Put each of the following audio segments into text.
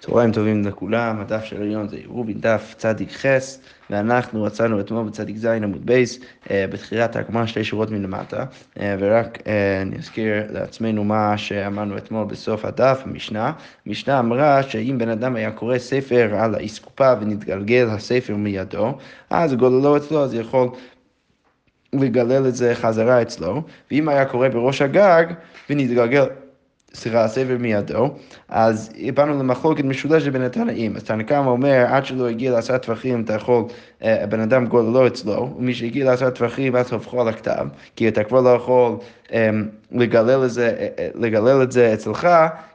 צהריים טובים לכולם, הדף של היום זה רובין דף צדיק חס, ואנחנו רצינו אתמול בצדיק ז' עמוד בייס, אה, בתחילת הגמרא שתי שורות מלמטה, אה, ורק אה, אני אזכיר לעצמנו מה שאמרנו אתמול בסוף הדף, המשנה. המשנה אמרה שאם בן אדם היה קורא ספר על האסקופה ונתגלגל הספר מידו, אז גוללו אצלו, אז יכול לגלל את זה חזרה אצלו, ואם היה קורא בראש הגג ונתגלגל סליחה, הספר מידו, אז באנו למחלוקת משולשת בין התנאים. אז תנא קמא אומר, עד שלא הגיע לעשרה טווחים, אתה יכול, אה, הבן אדם גוללו אצלו, ומי שהגיע לעשרה טווחים, אז הופכו על הכתב, כי אתה כבר לא יכול אמ, לגלל את זה, אה, אה, לגלל את זה אצלך,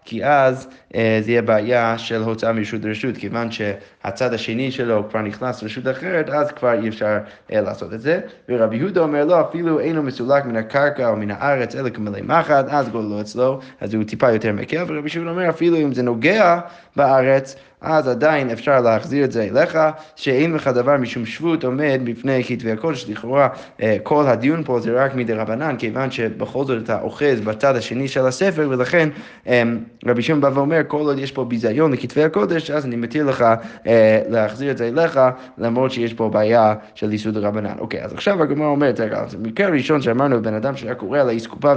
כי אז זה יהיה בעיה של הוצאה מרשות לרשות, כיוון שהצד השני שלו כבר נכנס לרשות אחרת, אז כבר אי אפשר לעשות את זה. ורבי יהודה אומר לו, לא, אפילו אינו מסולק מן הקרקע או מן הארץ, אלא כמלא מחט, אז גוללו אצלו, אז הוא טיפה יותר מקל, ורבי שמעון אומר, אפילו אם זה נוגע בארץ, אז עדיין אפשר להחזיר את זה אליך, שאין לך דבר משום שבות עומד בפני כתבי הקודש. לכאורה אה, כל הדיון פה זה רק מדי רבנן, כיוון שבכל זאת אתה אוחז בצד השני של הספר, ולכן אה, רבי שמעון בא ואומר, כל עוד יש פה ביזיון לכתבי הקודש, אז אני מתיר לך אה, להחזיר את זה אליך, למרות שיש פה בעיה של יסוד רבנן. אוקיי, אז עכשיו הגמרא אומרת, רגע, אז במקרה הראשון שאמרנו, בן אדם שהיה קורא על האסקופה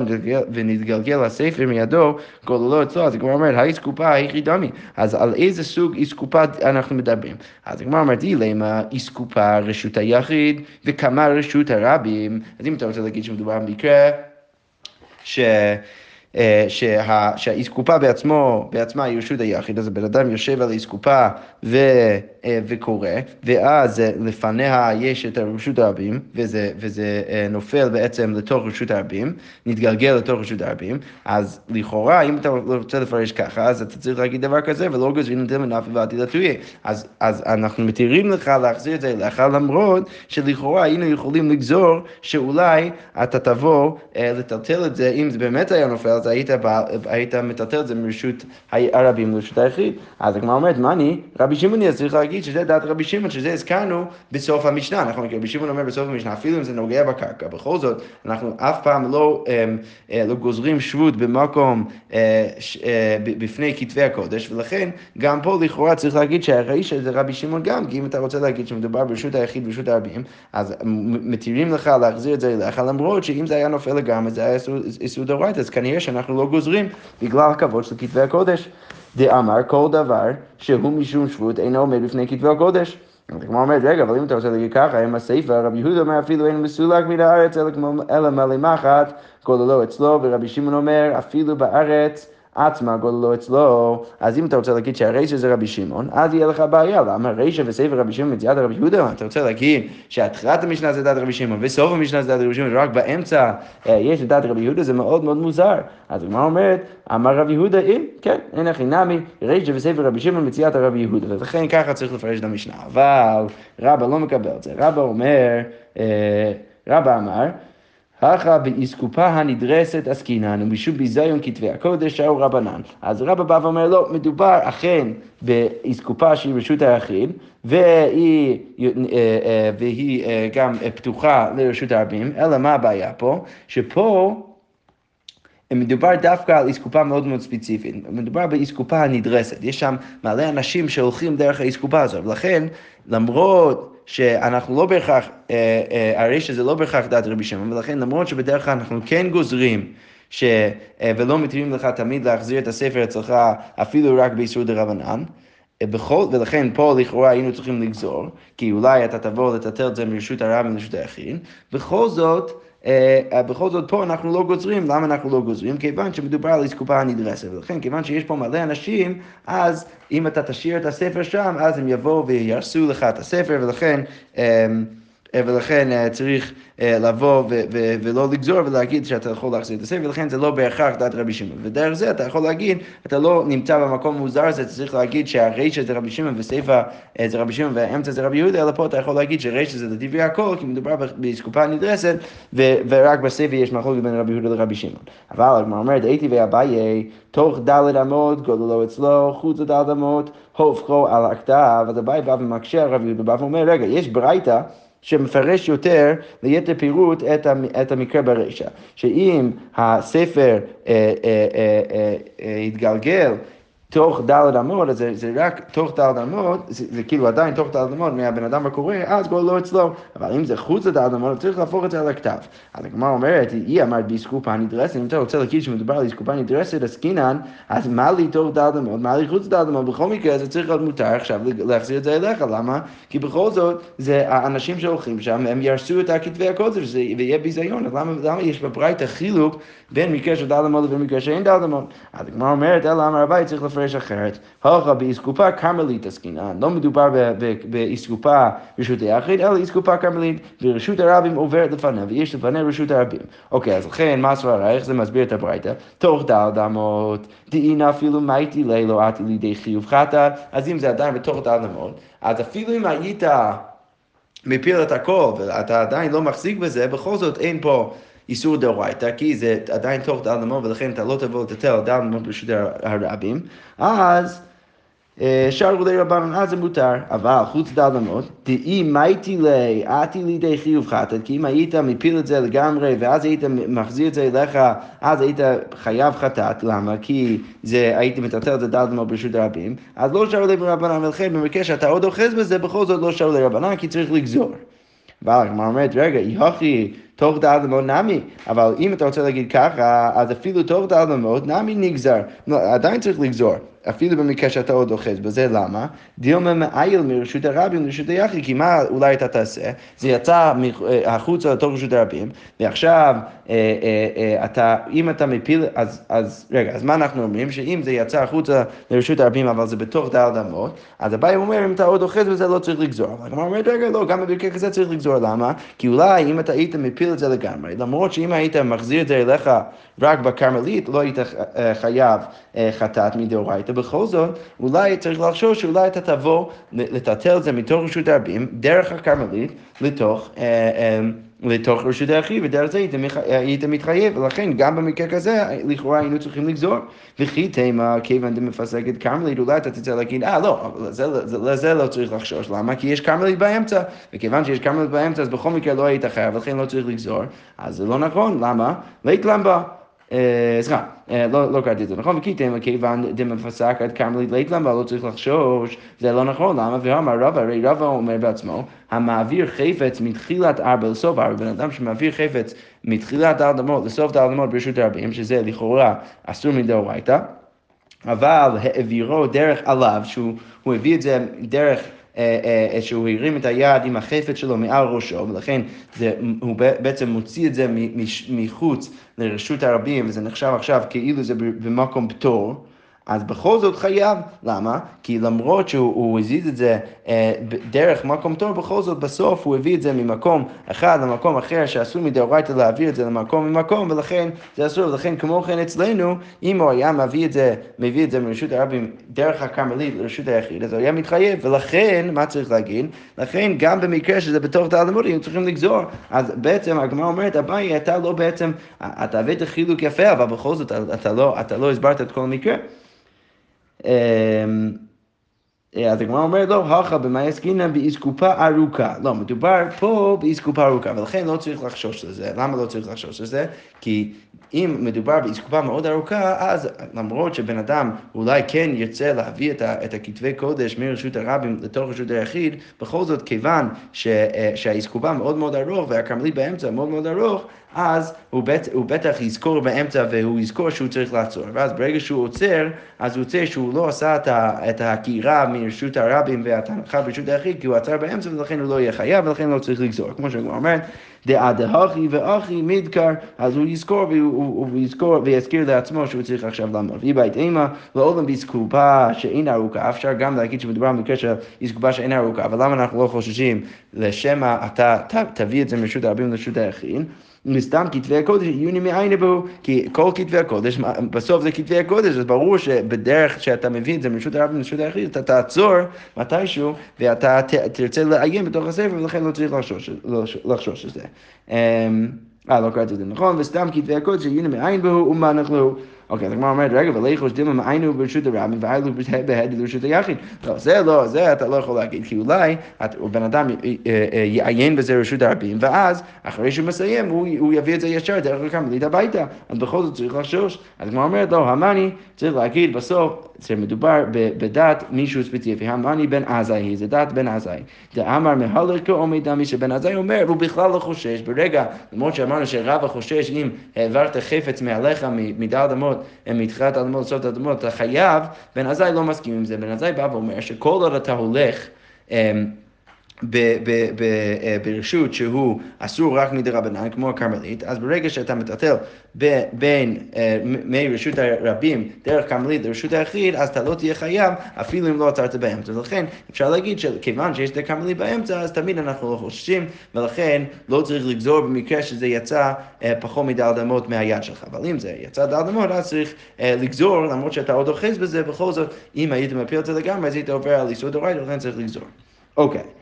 ונתגלגל הספר מידו, גוללו אצלו, אז הגמרא אומרת, האסקופה היחידמי. אז על איזה סוג אסקופה אנחנו מדברים. אז הגמרא אומרת, למה אסקופה רשות היחיד וכמה רשות הרבים, אז אם אתה רוצה להגיד שמדובר במקרה ש... אה, שה, שהאסקופה בעצמו, בעצמה היא רשות היחיד, אז הבן אדם יושב על האסקופה ו, וקורא, ואז לפניה יש את רשות הרבים, וזה, וזה אה, נופל בעצם לתוך רשות הרבים, נתגלגל לתוך רשות הרבים, אז לכאורה, אם אתה רוצה לפרש ככה, אז אתה צריך להגיד דבר כזה, ולא גוזרים את זה מנפי ועתיד לתויה. אז, אז אנחנו מתירים לך להחזיר את זה אליך, למרות שלכאורה היינו יכולים לגזור שאולי אתה תבוא לטלטל את זה, אם זה באמת היה נופל. אז היית, היית מטלטל את זה מרשות הרבים לרשות היחיד. אז הגמרא אומרת, מה אני? רבי שמעון יהיה צריך להגיד שזה דעת רבי שמעון, שזה הזכרנו בסוף המשנה. נכון, רבי שמעון אומר בסוף המשנה, אפילו אם זה נוגע בקרקע, בכל זאת, אנחנו אף פעם לא, אמ, אה, לא גוזרים שבות במקום אה, אה, בפני כתבי הקודש, ולכן גם פה לכאורה צריך להגיד שהרישא זה רבי שמעון גם, כי אם אתה רוצה להגיד שמדובר ברשות היחיד ברשות הרבים, אז מתירים לך להחזיר את זה אליך, למרות שאם זה היה נופל לגמרי, זה היה איסור דאורייתא, אז כנראה שאנחנו לא גוזרים בגלל הכבוד של כתבי הקודש. דאמר כל דבר שהוא משום שבות אינו עומד בפני כתבי הקודש. הגמרא אומרת, רגע, אבל אם אתה רוצה להגיד ככה, אם הסיפא, רבי יהודה אומר אפילו אין מסולק מן הארץ, אלא מלא מחט, כל הלא אצלו, ורבי שמעון אומר אפילו בארץ עצמה גוללו אצלו, אז אם אתה רוצה להגיד שהרישא זה רבי שמעון, אז יהיה לך בעיה, למה רישא וספר רבי שמעון מציאת רבי יהודה, אתה רוצה להגיד שהתחילת המשנה זה דת רבי שמעון וסוף המשנה זה דת רבי שמעון, ורק באמצע אה, יש דת רבי יהודה, זה מאוד מאוד מוזר. אז הגמרא אומרת, אמר רבי יהודה, אם, כן, אין הכי נמי, רישא וספר רבי שמעון מציאת רבי יהודה, ולכן ככה צריך לפרש את המשנה. אבל רבא לא מקבל את זה, רבא אומר, אה, רבא אמר, הכה באסקופה הנדרסת עסקינן, ומשום ביזיון כתבי הקודש שרו רבנן. אז רבא בא ואומר, לא, מדובר אכן באסקופה שהיא רשות היחיד, והיא, אה, אה, והיא אה, גם פתוחה לרשות הרבים, אלא מה הבעיה פה? שפה מדובר דווקא על אסקופה מאוד מאוד ספציפית, מדובר באסקופה הנדרסת, יש שם מלא אנשים שהולכים דרך האסקופה הזאת, ולכן למרות שאנחנו לא בהכרח, אה, אה, הרי שזה לא בהכרח דעת רבי שמעון, ולכן למרות שבדרך כלל אנחנו כן גוזרים ש... אה, ולא מתירים לך תמיד להחזיר את הספר אצלך אפילו רק באיסור דה רבנן, בכל, ולכן פה לכאורה היינו צריכים לגזור, כי אולי אתה תבוא לטטל את זה מרשות הרב ולרשות היחיד, בכל זאת, אה, אה, בכל זאת פה אנחנו לא גוזרים, למה אנחנו לא גוזרים? כיוון שמדובר על אסקופה הנדרסת, ולכן כיוון שיש פה מלא אנשים, אז אם אתה תשאיר את הספר שם, אז הם יבואו ויהרסו לך את הספר, ולכן... ולכן אה, צריך אה, לבוא ולא לגזור ולהגיד שאתה יכול להחזיר את הספר, ולכן זה לא בהכרח דעת רבי שמעון. ודרך זה אתה יכול להגיד, אתה לא נמצא במקום מוזר הזה, צריך להגיד שהרישא זה רבי שמעון וסיפא אה, זה רבי שמעון והאמצע זה רבי יהודה, אלא פה אתה יכול להגיד שרישא זה לדברי הכל, כי מדובר באסקופה נדרסת, ורק בסיפא יש מחלוקת בין רבי יהודה לרבי שמעון. אבל הגמרא אומרת, הייתי ואביי, תוך דלת אמות, גודלו אצלו, חוץ לדלת אמות, הופכו על הכתב, אז אביי בא ומקשה על רבי יהודה, בא ואומר, רגע, יש ברייתא שמפרש יותר ליתר פירוט את, את המקרה ברישא. שאם הספר אה, אה, אה, אה, אה, התגלגל תוך דלת אמות, אז זה, זה רק תוך דלת אמות, זה, זה כאילו עדיין תוך דלת אמות מהבן אדם הקורא, אז כבר לא אצלו. אבל אם זה חוץ לדלת אמות, צריך להפוך את זה על הכתב. אז הגמרא אומרת, היא אמרת באסקופה נדרסת, אם אתה רוצה להגיד שמדובר על אסקופה נדרסת, עסקינן, אז מה לי תוך דלת אמות, מה לי חוץ לדלת אמות, בכל מקרה זה צריך להיות מותר עכשיו להחזיר את זה אליך, למה? כי בכל זאת, זה האנשים שהולכים שם, הם ירסו את הכתבי הקודש, ויהיה ביזיון, אז למה, למה יש בברייתא חילוק בין מקרה של דלת אמות לבין מקרה שאין דלת אמות? אז הגמרא אומרת, אלא אמר הבית צריך לפרש אחרת. הלכה באסקופה כרמלית עסקינן, לא מדובר באסקופה רשות היחיד, אלא אסקופה כרמלית, ורשות הרבים עוברת לפניה, ויש לפניה רשות הרבים. אוקיי, אז לכן, מה סברה, איך זה מסביר את הברייתא? תוך דלת אמות, דאינה אפילו מייטי לילו עתי לידי חיוב חטא, אז אם זה עדיין בתוך דלת אמות, אז אפילו אם היית... מפיל את הכל, ואתה עדיין לא מחזיק בזה, בכל זאת אין פה איסור דאורייתא, כי זה עדיין תוך דל נמון, ולכן אתה לא תבוא לטטל דל נמון ברשות הרבים, אז שער גולי רבנן, אז זה מותר, אבל חוץ דל נמון, דאי מייטי לי, עתי לידי חיוב חטאת, כי אם היית מפיל את זה לגמרי, ואז היית מחזיר את זה אליך, אז היית חייב חטאת, למה? כי זה, הייתי מטלטל את זה דל נמון ברשות הרבים, אז לא שער גולי רבנן, ולכן במקרה שאתה עוד אוחז בזה, בכל זאת לא שער גולי רבנן, כי צריך לגזור. אבל הגמרא אומרת, רגע, יוכי תוך דל אמות נמי, אבל אם אתה רוצה להגיד ככה, אז אפילו תוך דל אמות נמי נגזר, לא, עדיין צריך לגזור. אפילו במקרה שאתה עוד אוחז בזה, למה? דילמה מעיל מרשות הרבים לרשות היחיד, כי מה אולי אתה תעשה? זה יצא החוצה לתוך רשות הרבים, ועכשיו אה, אה, אה, אתה, אם אתה מפיל, אז, אז רגע, אז מה אנחנו אומרים? שאם זה יצא החוצה לרשות הרבים, אבל זה בתוך דל אדמות, אז הבעיה אומר, אם אתה עוד אוחז בזה לא צריך לגזור. אבל הגמרא אומרת, רגע, לא, גם במקרה כזה צריך לגזור, למה? כי אולי אם אתה היית מפיל את זה לגמרי, למרות שאם היית מחזיר את זה אליך רק בכרמלית, לא היית חייב חטאת מדאורייתא. בכל זאת, אולי צריך לחשוב שאולי אתה תבוא לטלטל את זה מתוך רשות הרבים, דרך הכרמלית, לתוך... לתוך רשות היחיד, ודרך זה היית מתחייב, ולכן גם במקרה כזה, לכאורה היינו צריכים לגזור. וכי תימא, כיוון דמפסקת כרמלית, אולי אתה תצא להגיד, אה, לא, לזה לא צריך לחשוש, למה? כי יש כרמלית באמצע, וכיוון שיש כרמלית באמצע, אז בכל מקרה לא היית חייב, ולכן לא צריך לגזור, אז זה לא נכון, למה? לית למבה. אה, סליחה, אה, לא, לא קראתי את זה נכון, וכיתם כיוון דמפסק עד כרמלית לית למה לא צריך לחשוש, זה לא נכון, למה? ואמר רבא, הרי רבא אומר בעצמו, המעביר חפץ מתחילת ארבע לסוף ארבע, בן אדם שמעביר חפץ מתחילת דל אמות לסוף דל אמות ברשות הרבים, שזה לכאורה אסור מדאורייתא, אבל העבירו דרך עליו, שהוא הביא את זה דרך שהוא הרים את היד עם החפץ שלו מעל ראשו, ולכן זה, הוא בעצם מוציא את זה מחוץ לרשות הרבים, וזה נחשב עכשיו כאילו זה במקום פטור. אז בכל זאת חייב. למה? כי למרות שהוא הזיז את זה אה, דרך מקום טוב, בכל זאת בסוף הוא הביא את זה ממקום אחד למקום אחר, שאסור מדאורייתא להעביר את זה למקום ממקום, ולכן זה אסור. ולכן כמו כן אצלנו, אם הוא היה מביא את זה, מביא את זה מרשות הרבים דרך הכרמלית לרשות היחיד, אז הוא היה מתחייב, ולכן, מה צריך להגיד? לכן גם במקרה שזה בתוך הם צריכים לגזור. אז בעצם הגמרא אומרת, אביי, אתה לא בעצם, אתה הבאת חילוק יפה, אבל בכל זאת אתה לא, אתה לא הסברת את כל המקרה. Ehm, אז הגמרא אומרת, לא, הכה במאי עסקינן באסקופה ארוכה. לא, מדובר פה באסקופה ארוכה, ולכן לא צריך לחשוש לזה. למה לא צריך לחשוש לזה? כי אם מדובר באסקופה מאוד ארוכה, אז למרות שבן אדם אולי כן ירצה להביא את, ה, את הכתבי קודש מרשות הרבים לתוך רשות היחיד, בכל זאת כיוון ש, אה, שהאסקופה מאוד מאוד ארוך והכרמלית באמצע מאוד מאוד ארוך, אז הוא, בט, הוא בטח יזכור באמצע והוא יזכור שהוא צריך לעצור. ואז ברגע שהוא עוצר, אז הוא יוצא שהוא לא עשה את, ה, את העקירה מרשות הרבים והתנחה ברשות היחיד, כי הוא עצר באמצע ולכן הוא לא יהיה חייב ולכן לא צריך לגזור. כמו שהוא אומר, דעה דהכי ואחי מדקר, אז הוא יזכור והוא יזכור ויזכיר לעצמו שהוא צריך עכשיו לעמוד. ואי בית אימה, לעולם באסקופה שאין ארוכה, אפשר גם להגיד שמדובר במקרה של אסקופה שאין ארוכה, אבל למה אנחנו לא חוששים לשמא אתה תביא את זה מרשות הרבים לרשות היחיד? מסתם כתבי הקודש עיוני מעין בו, כי כל כתבי הקודש, בסוף זה כתבי הקודש, אז ברור שבדרך שאתה מביא את זה מרשות הרב לרשות היחיד, אתה תעצור מתישהו, ואתה תרצה לעיין בתוך הספר, ולכן לא צריך לחשוש, את זה. אמ, אה, לא קראתי את זה נכון, וסתם כתבי הקודש עיוני מעין בו, ומה אנחנו... אוקיי, אז הגמרא אומרת, רגע, ולכו שדימה היינו ברשות הרבים והיינו בהד לרשות היחיד. לא, זה לא, זה אתה לא יכול להגיד, כי אולי בן אדם יעיין בזה רשות הרבים, ואז אחרי שהוא מסיים, הוא יביא את זה ישר דרך הקמלית הביתה. אז בכל זאת צריך לחשוש. אז הגמרא אומרת, לא, המאני צריך להגיד בסוף, שמדובר בדת מישהו ספציפי, המאני בן עזאי, זה דת בן עזאי. דאמר מהלך כאומי דמי שבן עזאי אומר, הוא בכלל לא חושש. ברגע, למרות שאמרנו שרבא חושש אם העברת חפץ מעליך מדעת אמות, מתחילת האדמות לסוף האדמות, אתה חייב, בן עזאי לא מסכים עם זה. בן עזאי בא ואומר שכל עוד אתה הולך אמ, ברשות שהוא אסור רק מדרבנן, כמו הכרמלית, אז ברגע שאתה מטלטל בין, אה, מרשות הרבים דרך כרמלית לרשות היחיד, אז אתה לא תהיה חייב אפילו אם לא עצרת באמצע. ולכן אפשר להגיד שכיוון שיש את הכרמלית באמצע, אז תמיד אנחנו לא חוששים, ולכן לא צריך לגזור במקרה שזה יצא אה, פחות מדל אמות מהיד שלך. אבל אם זה יצא דל אמות, אז צריך לגזור, למרות שאתה עוד אוחז בזה, בכל זאת, אם היית מפיל את זה לגמרי, אז היית עובר על יסוד הורייתא, ולכן צריך לגזור. אוקיי. Okay.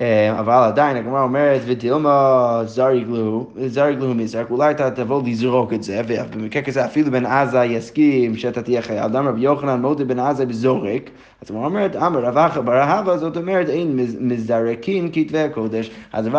אה, אבל עדיין הגמרא אומרת, ודילמה זריגלו, זריגלו מזרק, אולי אתה תבוא לזרוק את זה, ובמקרה כזה אפילו בן עזה יסכים שאתה תהיה חייל. דם רבי יוחנן מודה בן עזה בזורק, אז הגמרא אומרת, אמר רב אחא בר אהבה, זאת אומרת, אין מזרקין כתבי הקודש. אז רב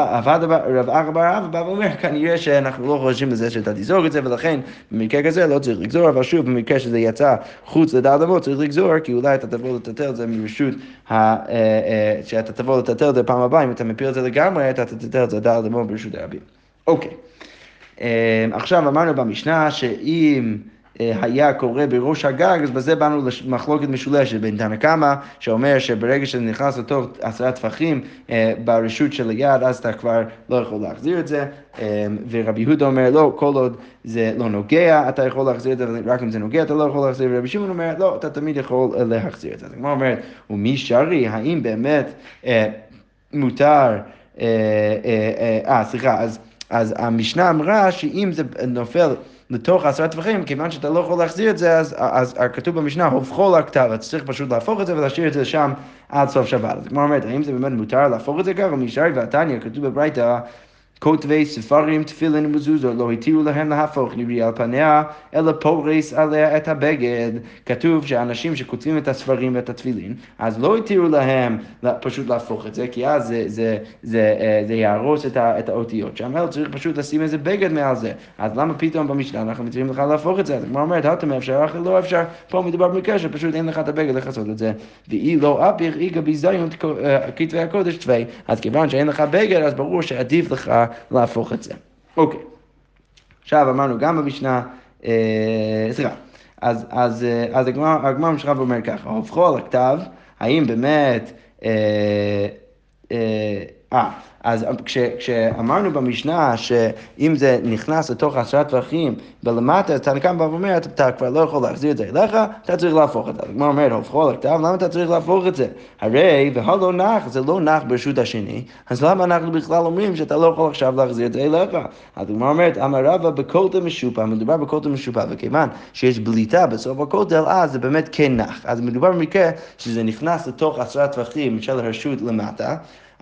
אחא בר אהבה בא ואומר, כנראה שאנחנו לא חושבים בזה שאתה תזרוק את זה, ולכן במקרה כזה לא צריך לגזור, אבל שוב, במקרה שזה יצא חוץ לדעת אבות, צריך לגזור, כי אולי אתה תבוא לטטל את זה מרשות, אה, אה, שאתה תבוא לטטל את זה פעם הבאה, אם אתה מפיל את זה לגמרי, אתה תתתר את זה דל דמון ברשות הרבים. אוקיי. אמ, עכשיו אמרנו במשנה שאם... אה, היה קורה בראש הגג, אז בזה באנו למחלוקת משולשת בין תנא קמא, שאומר שברגע שזה נכנס לתוך עשרה טפחים אה, ברשות של היד, אז אתה כבר לא יכול להחזיר את זה, אמ, ורבי יהודה אומר, לא, כל עוד זה לא נוגע, אתה יכול להחזיר את זה, רק אם זה נוגע אתה לא יכול להחזיר, ורבי שמעון אומר, לא, אתה תמיד יכול להחזיר את זה. אז הגמרא אומרת, ומי שרי, האם באמת... אה, מותר, אה, אה, אה, סליחה, אז, אז המשנה אמרה שאם זה נופל לתוך עשרה טווחים, כיוון שאתה לא יכול להחזיר את זה, אז, אז, כתוב במשנה, הופכו לכתב, אז צריך פשוט להפוך את זה ולהשאיר את זה שם עד סוף שבת. אז כמו אומרת, האם זה באמת מותר להפוך את זה ככה? ומשארי ועתניא, כתוב בברייתא, כותבי ספרים, תפילין ומזוזות, לא התירו להם להפוך נביא על פניה, אלא פורס עליה את הבגד. כתוב שאנשים שכותבים את הספרים ואת התפילין, אז לא התירו להם פשוט להפוך את זה, כי אז זה, זה, זה, אה, זה יהרוס את, את האותיות שם, אלא צריך פשוט לשים איזה בגד מעל זה. אז למה פתאום במשנה אנחנו מתירים לך להפוך את זה? אז כמו אומרת, הטמא אפשר, אחרי לא אפשר, פה מדובר במקרה שפשוט אין לך את הבגד לכסות את זה. ואי לא אפיך איגה ביזיון אה, כתבי הקודש תווי. אז כיוון שאין לך בגד, אז ברור שעדיף לך להפוך את זה. אוקיי. עכשיו אמרנו גם במשנה, אה, סליחה, אז, אז, אה, אז הגמרא ממשיכה ואומר ככה, הופכו על הכתב, האם באמת, אה, אה, אה אז כש, כשאמרנו במשנה שאם זה נכנס לתוך עשרה טווחים בלמטה, אז תנא קמא בא ואומר, אתה כבר לא יכול להחזיר את זה אליך, אתה צריך להפוך את זה. הגמרא אומרת, הופכו על הכתב, למה אתה צריך להפוך את זה? הרי, והלא נח, זה לא נח ברשות השני, אז למה אנחנו בכלל אומרים שאתה לא יכול עכשיו להחזיר את זה אליך? אז הגמרא אומרת, אמר רבא בכותל משופע, מדובר בכותל משופע, וכיוון שיש בליטה בסוף הכותל, אז זה באמת כן נח. אז מדובר במקרה שזה נכנס לתוך עשרה טווחים של הרשות למטה.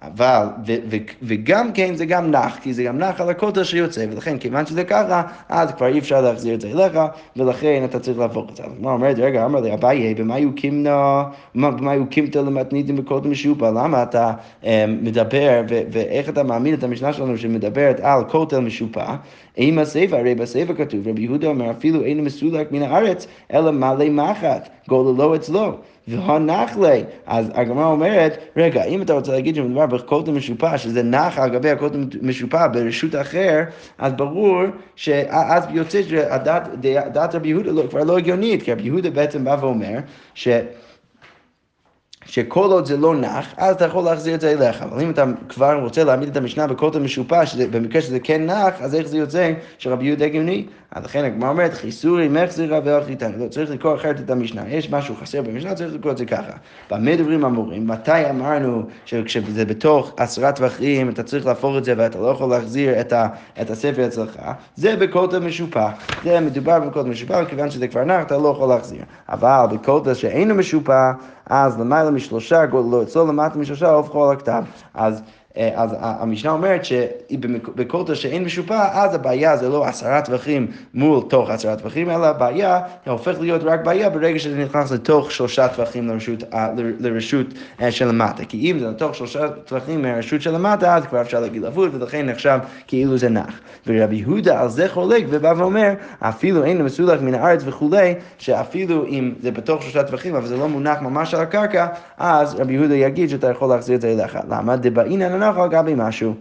אבל, ו, ו, וגם כן זה גם נח, כי זה גם נח על הכותל שיוצא, ולכן כיוון שזה ככה, אז כבר אי אפשר להחזיר את זה אליך, ולכן אתה צריך להפוך את זה. אז הגמרא אומרת, רגע, אמר לי, אביי, במה יוקימנה, במה יוקימת למתניתים בכותל משופע, למה אתה um, מדבר, ו, ואיך אתה מאמין את המשנה שלנו שמדברת על כותל משופע? אם הספר, הרי בספר כתוב, רבי יהודה אומר, אפילו אין מסולק מן הארץ, אלא מלא מחט, גוללו אצלו. והנחלי. אז הגמרא אומרת, רגע, אם אתה רוצה להגיד שמדובר בקוטן משופע, שזה נח על גבי הקוטן משופע ברשות אחר, אז ברור שאז יוצא שדעת רבי יהודה לא, כבר לא הגיונית, כי רבי יהודה בעצם בא ואומר, ש... שכל עוד זה לא נח, אז אתה יכול להחזיר את זה אליך. אבל אם אתה כבר רוצה להעמיד את המשנה בכותל משופע, במקרה שזה כן נח, אז איך זה יוצא שרבי יהודה הגיוני? אז לכן הגמרא אומרת, חיסורי מחזירה ואחיתני. לא, צריך לקרוא אחרת את המשנה. יש משהו חסר במשנה, צריך לקרוא את זה ככה. במה דברים אמורים? מתי אמרנו שכשזה בתוך עשרה טווחים, אתה צריך להפוך את זה ואתה לא יכול להחזיר את, ה, את הספר אצלך? זה בכותל משופע. זה מדובר בכותל משופע, כיוון שזה כבר נח, אתה לא יכול להחזיר. אבל בכותל שאינו משופע, אז למעלה משלושה גודלו אצלו, למטה משלושה הופכו על הכתב. אז אז המשנה אומרת שבקוטר שאין משופע, אז הבעיה זה לא עשרה טווחים מול תוך עשרה טווחים, אלא הבעיה הופך להיות רק בעיה ברגע שזה נכנס לתוך שלושה טווחים לרשות, אה, לרשות של למטה. כי אם זה לתוך שלושה טווחים מהרשות של למטה, אז כבר אפשר להגיד אבוד, ולכן נחשב כאילו זה נח. ורבי יהודה על זה חולק ובא ואומר, אפילו אין מסולח מן הארץ וכולי, שאפילו אם זה בתוך שלושה טווחים, אבל זה לא מונח ממש על הקרקע, אז רבי יהודה יגיד שאתה יכול להחזיר את זה אליך. למה? דבעינן הנחה גבי משהו.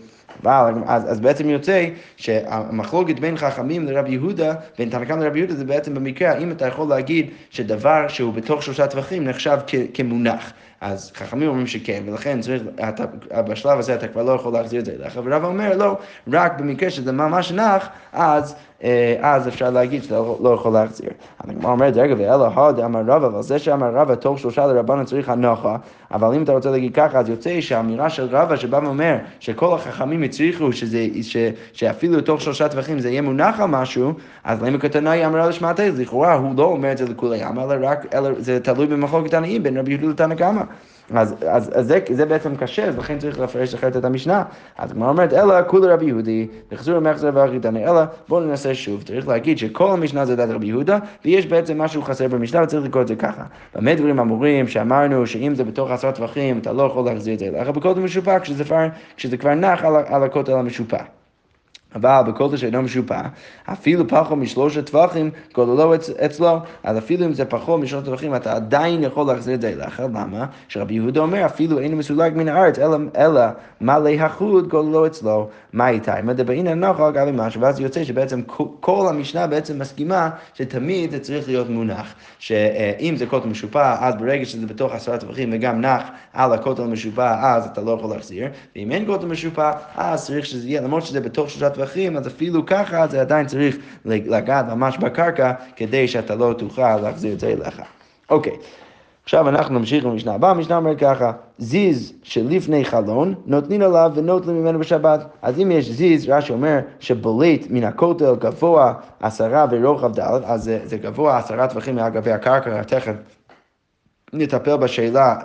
אבל, אז, אז בעצם יוצא שהמחלוקת בין חכמים לרבי יהודה, בין תנא לרבי יהודה, זה בעצם במקרה, האם אתה יכול להגיד שדבר שהוא בתוך שלושה טווחים נחשב כ, כמונח. אז חכמים אומרים שכן, ולכן צריך, אתה, בשלב הזה אתה כבר לא יכול להחזיר את זה אליך, ורבא אומר לא, רק במקרה שזה ממש נח, אז אז אפשר להגיד שאתה לא, לא יכול להחזיר. הגמרא אומרת, רגע, ואלא הוד אמר רבא, אבל זה שאמר רבא תוך שלושה לרבנו צריך הנוחה, אבל אם אתה רוצה להגיד ככה, אז יוצא שהאמירה של רבא שבא ואומר שכל החכמים הצליחו שזה, ש, שאפילו תוך שלושה טווחים זה יהיה מונח על משהו, אז למה קטנאי אמר לשמעת לכאורה הוא לא אומר את זה לכולי עמא, אלא רק, אלא זה תלוי במחלוקת עניים בין רבי יהודה לתנא קמא. אז, אז, אז זה, זה בעצם קשה, אז לכן צריך לפרש אחרת את המשנה. אז הגמרא אומרת, אלא כולי רבי יהודי, וחזור מחזר ואחיתני, אלא בואו ננסה שוב. צריך להגיד שכל המשנה זה דת רבי יהודה, ויש בעצם משהו חסר במשנה, וצריך לקרוא את זה ככה. במה דברים אמורים שאמרנו שאם זה בתוך עשרה טווחים, אתה לא יכול להחזיר את זה אליך בכותל משופע, כשזה, כשזה כבר נח על, על הכותל המשופע. אבל בכל שאינו משופע, אפילו פחות משלושה טווחים גודלו אצלו, אז אפילו אם זה פחות משלושה טווחים, אתה עדיין יכול להחזיר את זה אליך, למה? שרבי יהודה אומר, אפילו אינו מסולג מן הארץ, אלא, אלא מלא החוד גודלו אצלו, מה איתה? אם מדברים על נוכל גבי משהו, ואז יוצא שבעצם כל המשנה בעצם מסכימה שתמיד זה צריך להיות מונח, שאם זה כותל משופע, אז ברגע שזה בתוך עשרה טווחים וגם נח על הכותל המשופע, אז אתה לא יכול להחזיר, ואם אין כותל משופע, אז צריך שזה יהיה, למרות שזה בתוך שלושה טווחים, טווחים, אז אפילו ככה זה עדיין צריך לגעת ממש בקרקע כדי שאתה לא תוכל להחזיר את זה אליך. אוקיי. עכשיו אנחנו נמשיך למשנה הבאה, המשנה אומרת ככה, זיז שלפני חלון, נותנים עליו ונוטלים ממנו בשבת. אז אם יש זיז, רש"י אומר שבולט מן הכותל גבוה עשרה ורוחב ד', אז זה, זה גבוה עשרה טווחים מעל גבי הקרקע, תכף נטפל בשאלה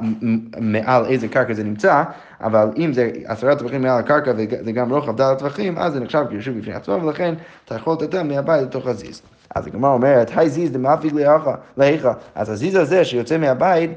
מעל איזה קרקע זה נמצא, אבל אם זה עשרה טווחים מעל הקרקע וגם רוחב דל הטווחים, אז זה נחשב כיישוב בפני עצמו, ולכן אתה יכול לתת מהבית לתוך הזיז. אז הגמרא אומרת, היי זיז דמאפיג להיכה. אז הזיז הזה שיוצא מהבית,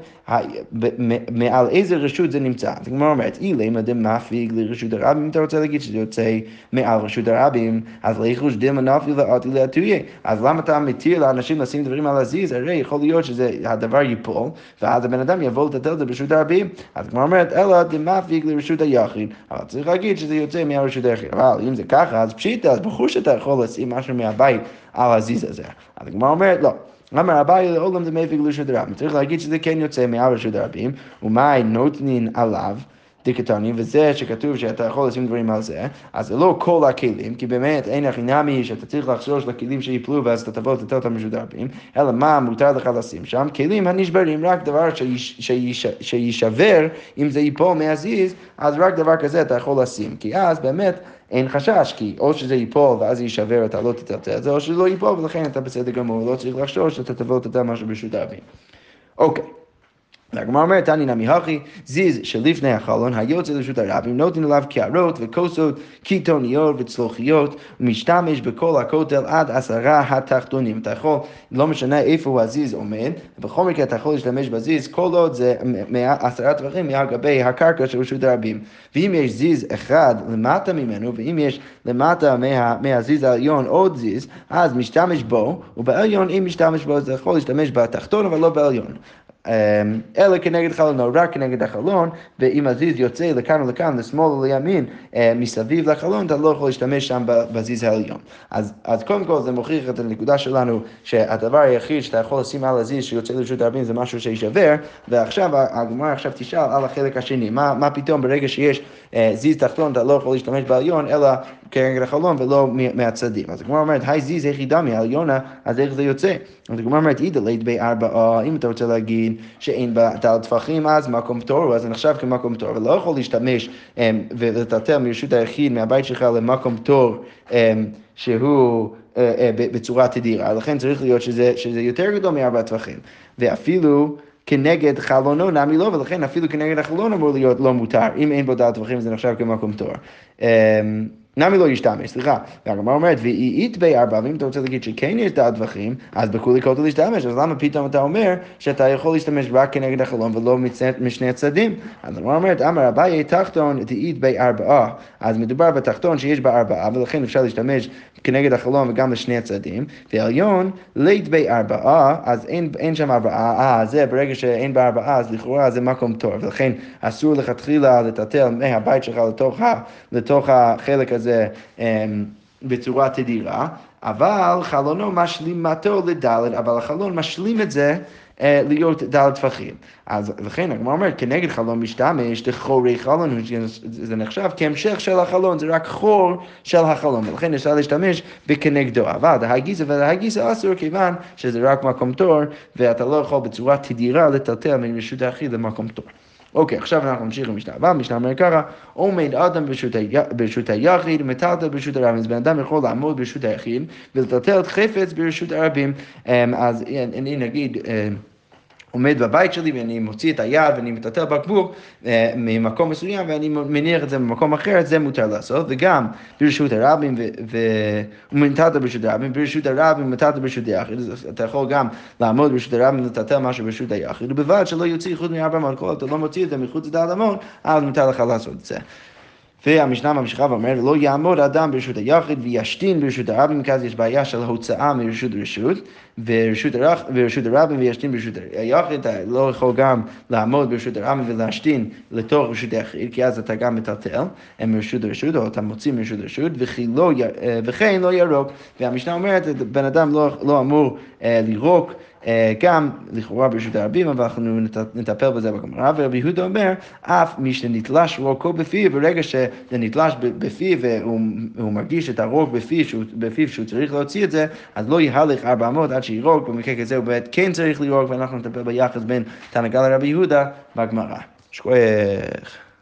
מעל איזה רשות זה נמצא. אז הגמרא אומרת, אילמה דמאפיג לרשות הרבים, אם אתה רוצה להגיד שזה יוצא מעל רשות הרבים, אז ליחוש דילמה נפיג לאתי לאתויה. אז למה אתה מתיר לאנשים לשים דברים על הזיז? הרי יכול להיות שהדבר ייפול, ואז הבן אדם יבוא לטטל את זה ברשות הרבים. אז הגמרא אומרת, אלא דמאפיג לרשות היחיד. אבל צריך להגיד שזה יוצא מהרשות היחיד. אבל אם זה ככה, אז פשיטה, אז ברור שאתה יכול לשים משהו מהבית על הזיז הזה. אז הגמרא אומרת, לא. אמר אביי לעולם מפיק לרשות הרבים. צריך להגיד שזה כן יוצא מעל רשות הרבים, ומאי נותנין עליו. דיקטונים, וזה שכתוב שאתה יכול לשים דברים על זה, אז זה לא כל הכלים, כי באמת אין הכי נמי שאתה צריך לחשוש לכלים שיפלו ואז אתה תבוא לתת אותם רשות הרבים, אלא מה מותר לך לשים שם? כלים הנשברים, רק דבר שיישבר, אם זה ייפול מהזיז, אז רק דבר כזה אתה יכול לשים, כי אז באמת אין חשש, כי או שזה ייפול ואז יישבר, אתה לא תטלטל את זה, או שזה לא ייפול ולכן אתה בסדר גמור, לא צריך לחשוש שאתה תבוא לתת משהו ברשות הרבים. אוקיי. והגמרא אומרת, תני נמי הכי, זיז שלפני החלון, היוצא לרשות הרבים, נותן עליו קערות וכוסות, קיתוניות וצלוחיות, ומשתמש בכל הכותל עד עשרה התחתונים. אתה יכול, לא משנה איפה הזיז עומד, בכל מקרה אתה יכול להשתמש בזיז כל עוד זה עשרה טווחים מעל גבי הקרקע של רשות הרבים. ואם יש זיז אחד למטה ממנו, ואם יש למטה מה, מהזיז העליון עוד זיז, אז משתמש בו, ובעליון אם משתמש בו, אתה יכול להשתמש בתחתון, אבל לא בעליון. אמ, אלא כנגד חלונו, רק כנגד החלון, ואם הזיז יוצא לכאן או לכאן, לשמאל או לימין, אמ, מסביב לחלון, אתה לא יכול להשתמש שם בזיז העליון. אז, אז קודם כל זה מוכיח את הנקודה שלנו, שהדבר היחיד שאתה יכול לשים על הזיז שיוצא לרשות הרבים זה משהו שישבר, ועכשיו הגמרא עכשיו תשאל על החלק השני, מה, מה פתאום ברגע שיש אה, זיז תחתון אתה לא יכול להשתמש בעליון, אלא כנגד החלון ולא מהצדדים. אז הגמרא אומרת, היי זיז היחידה מהעליונה, אז איך זה יוצא? אז הגמרא אומרת, אידא לית בי ארבעה, אם אתה רוצה להגיד שאין בה דל טפחים, אז מקום פטור, אז זה נחשב כמקום פטור, ולא יכול להשתמש אמ, ולטלטל מרשות היחיד מהבית שלך למקום פטור אמ, שהוא אה, אה, בצורה תדירה, לכן צריך להיות שזה, שזה יותר גדול מארבעה טפחים. ואפילו כנגד חלונו נמי לא, ולכן אפילו כנגד החלון אמור להיות לא מותר. אם אין בו דעת טווחים זה נחשב כמקום תור. נמי לא ישתמש, סליחה. והגמרא אומרת, ואית בי ארבע, ואם אתה רוצה להגיד שכן יש דעת טווחים, אז בכולי כותל להשתמש, אז למה פתאום אתה אומר שאתה יכול להשתמש רק כנגד החלום ולא משני הצדדים? אז הגמרא אומרת, אמר אביי תחתון דאית בי ארבעה. אז מדובר בתחתון שיש בה ארבעה, ולכן אפשר להשתמש כנגד החלום וגם לשני הצדדים. ועליון, לית בי ארבעה, אז אין, אין שם ארבעה, אה, זה ברגע שאין בה ארבעה, אז לכאורה זה מקום טוב, ולכן אסור לכתחילה לטלטל מהבית שלך לתוך, לתוך החלק הזה. הזה אמ, בצורה תדירה, אבל חלונו משלימתו לדלת, אבל החלון משלים את זה אה, להיות דלת טפחים. אז לכן הגמרא אומרת, כנגד חלון משתמש, דחורי חלון, זה נחשב כהמשך של החלון, זה רק חור של החלון, ולכן אפשר להשתמש בכנגדו. אבל דהגיסה ולהגיסה אסור, כיוון שזה רק מקום תור, ואתה לא יכול בצורה תדירה לטלטל מרשות היחיד למקום תור. אוקיי, עכשיו אנחנו נמשיך למשנה הבאה, משנה אומר ככה, עומד אדם ברשות היחיד, מטלטל ברשות הרבים, אז בן אדם יכול לעמוד ברשות היחיד ולטלטל חפץ ברשות הרבים, אמ, אז אני נגיד... עומד בבית שלי ואני מוציא את היד ואני מטלטל בקבוק אה, ממקום מסוים ואני מניח את זה במקום אחר, זה מותר לעשות, וגם ברשות הרבים ומטלטל ברשות הרבים, ברשות הרבים ומטלטל ברשות היחיד, אתה יכול גם לעמוד ברשות הרבים ולטלטל משהו ברשות היחיד, ובלבד שלא יוציא חוץ מארבע כל אתה לא מוציא את זה מחוץ לדעת המון, אז מותר לך לעשות את זה. והמשנה ממשיכה ואומרת, לא יעמוד אדם ברשות היחיד וישתין ברשות הרבים, כי אז יש בעיה של הוצאה מרשות לרשות, ורשות, הרח, ורשות הרבים וישתין ברשות היחיד, לא יכול גם לעמוד ברשות הרבים ולהשתין לתוך רשות היחיד, כי אז אתה גם מטלטל מרשות לרשות, או אתה מוציא מרשות לרשות, לא, וכן לא ירוק. והמשנה אומרת, בן אדם לא, לא אמור אה, לירוק. אה, גם לכאורה ברשות הרבים, אבל אנחנו נטפל בזה בגמרא, ורבי יהודה אומר, אף מי שנתלש רוקו בפיו, ברגע שזה נתלש בפיו והוא מרגיש את הרוק בפיו שהוא, בפיו שהוא צריך להוציא את זה, אז לא יהלך 400 עד שירוק, במקרה כזה הוא באמת כן צריך לירוק, ואנחנו נטפל ביחס בין תנא גל לרבי יהודה בגמרא. שכוח.